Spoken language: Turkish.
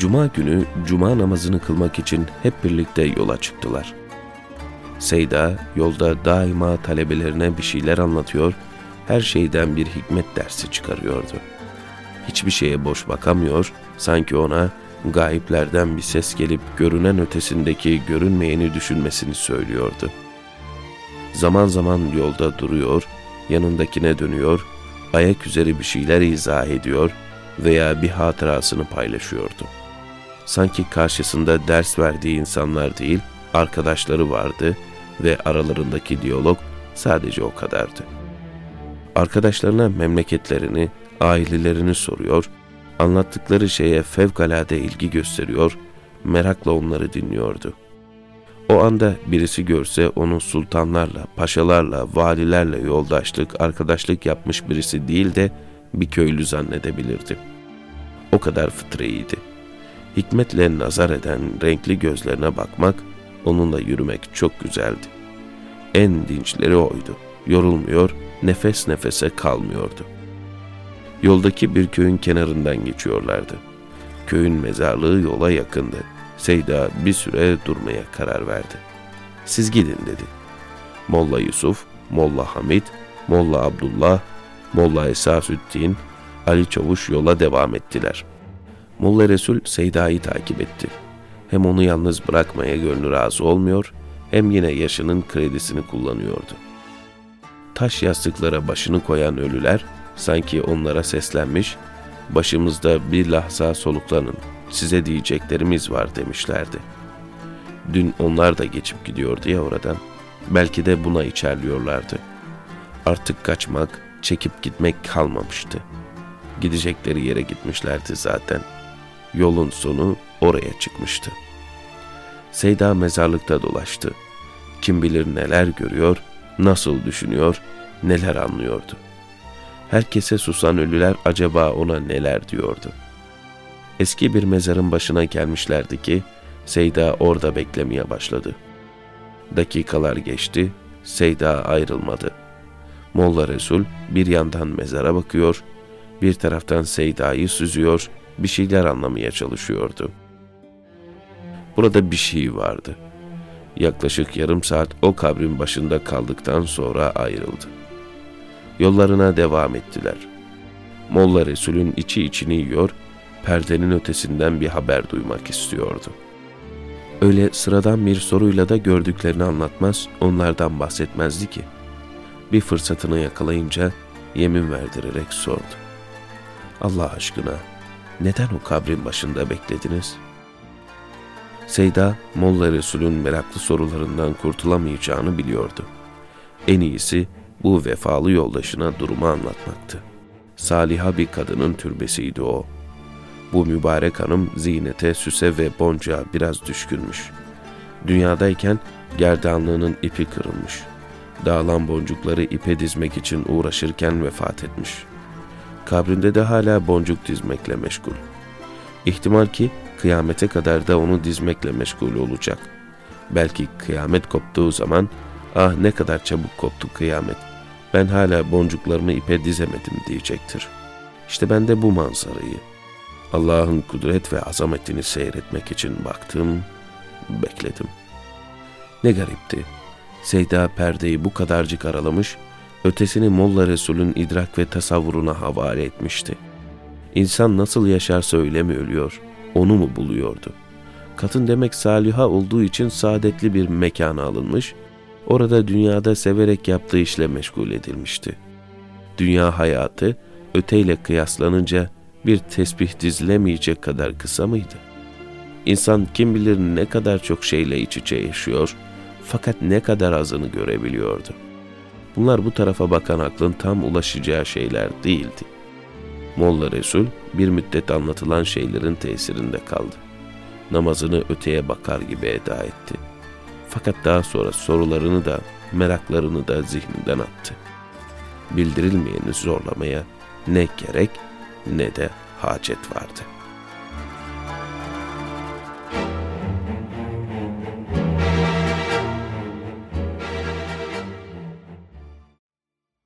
Cuma günü cuma namazını kılmak için hep birlikte yola çıktılar. Seyda yolda daima talebelerine bir şeyler anlatıyor, her şeyden bir hikmet dersi çıkarıyordu. Hiçbir şeye boş bakamıyor, sanki ona gayiplerden bir ses gelip görünen ötesindeki görünmeyeni düşünmesini söylüyordu. Zaman zaman yolda duruyor, yanındakine dönüyor, ayak üzeri bir şeyler izah ediyor veya bir hatırasını paylaşıyordu. Sanki karşısında ders verdiği insanlar değil, arkadaşları vardı ve aralarındaki diyalog sadece o kadardı. Arkadaşlarına memleketlerini, ailelerini soruyor, anlattıkları şeye fevkalade ilgi gösteriyor, merakla onları dinliyordu. O anda birisi görse onu sultanlarla, paşalarla, valilerle yoldaşlık, arkadaşlık yapmış birisi değil de bir köylü zannedebilirdi. O kadar fıtriydi. Hikmetle nazar eden renkli gözlerine bakmak, onunla yürümek çok güzeldi. En dinçleri oydu. Yorulmuyor, nefes nefese kalmıyordu. Yoldaki bir köyün kenarından geçiyorlardı. Köyün mezarlığı yola yakındı. Seyda bir süre durmaya karar verdi. Siz gidin dedi. Molla Yusuf, Molla Hamid, Molla Abdullah, Molla Esasüddin, Ali Çavuş yola devam ettiler. Molla Resul Seyda'yı takip etti. Hem onu yalnız bırakmaya gönlü razı olmuyor, hem yine yaşının kredisini kullanıyordu. Taş yastıklara başını koyan ölüler sanki onlara seslenmiş, başımızda bir lahza soluklanın, size diyeceklerimiz var demişlerdi. Dün onlar da geçip gidiyordu ya oradan. Belki de buna içerliyorlardı. Artık kaçmak, çekip gitmek kalmamıştı. Gidecekleri yere gitmişlerdi zaten. Yolun sonu oraya çıkmıştı. Seyda mezarlıkta dolaştı. Kim bilir neler görüyor, nasıl düşünüyor, neler anlıyordu. Herkese susan ölüler acaba ona neler diyordu. Eski bir mezarın başına gelmişlerdi ki Seyda orada beklemeye başladı. Dakikalar geçti, Seyda ayrılmadı. Molla Resul bir yandan mezara bakıyor, bir taraftan Seyda'yı süzüyor, bir şeyler anlamaya çalışıyordu. Burada bir şey vardı. Yaklaşık yarım saat o kabrin başında kaldıktan sonra ayrıldı. Yollarına devam ettiler. Molla Resul'ün içi içini yiyor, perdenin ötesinden bir haber duymak istiyordu. Öyle sıradan bir soruyla da gördüklerini anlatmaz, onlardan bahsetmezdi ki. Bir fırsatını yakalayınca yemin verdirerek sordu. Allah aşkına neden o kabrin başında beklediniz? Seyda, Molla Resul'ün meraklı sorularından kurtulamayacağını biliyordu. En iyisi bu vefalı yoldaşına durumu anlatmaktı. Saliha bir kadının türbesiydi o. Bu mübarek hanım zinete, süse ve boncuğa biraz düşkünmüş. Dünyadayken gerdanlığının ipi kırılmış. Dağılan boncukları ipe dizmek için uğraşırken vefat etmiş. Kabrinde de hala boncuk dizmekle meşgul. İhtimal ki kıyamete kadar da onu dizmekle meşgul olacak. Belki kıyamet koptuğu zaman ah ne kadar çabuk koptu kıyamet. Ben hala boncuklarımı ipe dizemedim diyecektir. İşte ben de bu manzarayı, Allah'ın kudret ve azametini seyretmek için baktım, bekledim. Ne garipti. Seyda perdeyi bu kadarcık aralamış, ötesini Molla Resul'ün idrak ve tasavvuruna havale etmişti. İnsan nasıl yaşarsa öyle mi ölüyor, onu mu buluyordu? Kadın demek saliha olduğu için saadetli bir mekana alınmış, orada dünyada severek yaptığı işle meşgul edilmişti. Dünya hayatı öteyle kıyaslanınca bir tesbih dizilemeyecek kadar kısa mıydı? İnsan kim bilir ne kadar çok şeyle iç içe yaşıyor fakat ne kadar azını görebiliyordu. Bunlar bu tarafa bakan aklın tam ulaşacağı şeyler değildi. Molla Resul bir müddet anlatılan şeylerin tesirinde kaldı. Namazını öteye bakar gibi eda etti. Fakat daha sonra sorularını da meraklarını da zihninden attı. Bildirilmeyeni zorlamaya ne gerek ne de hacet vardı.''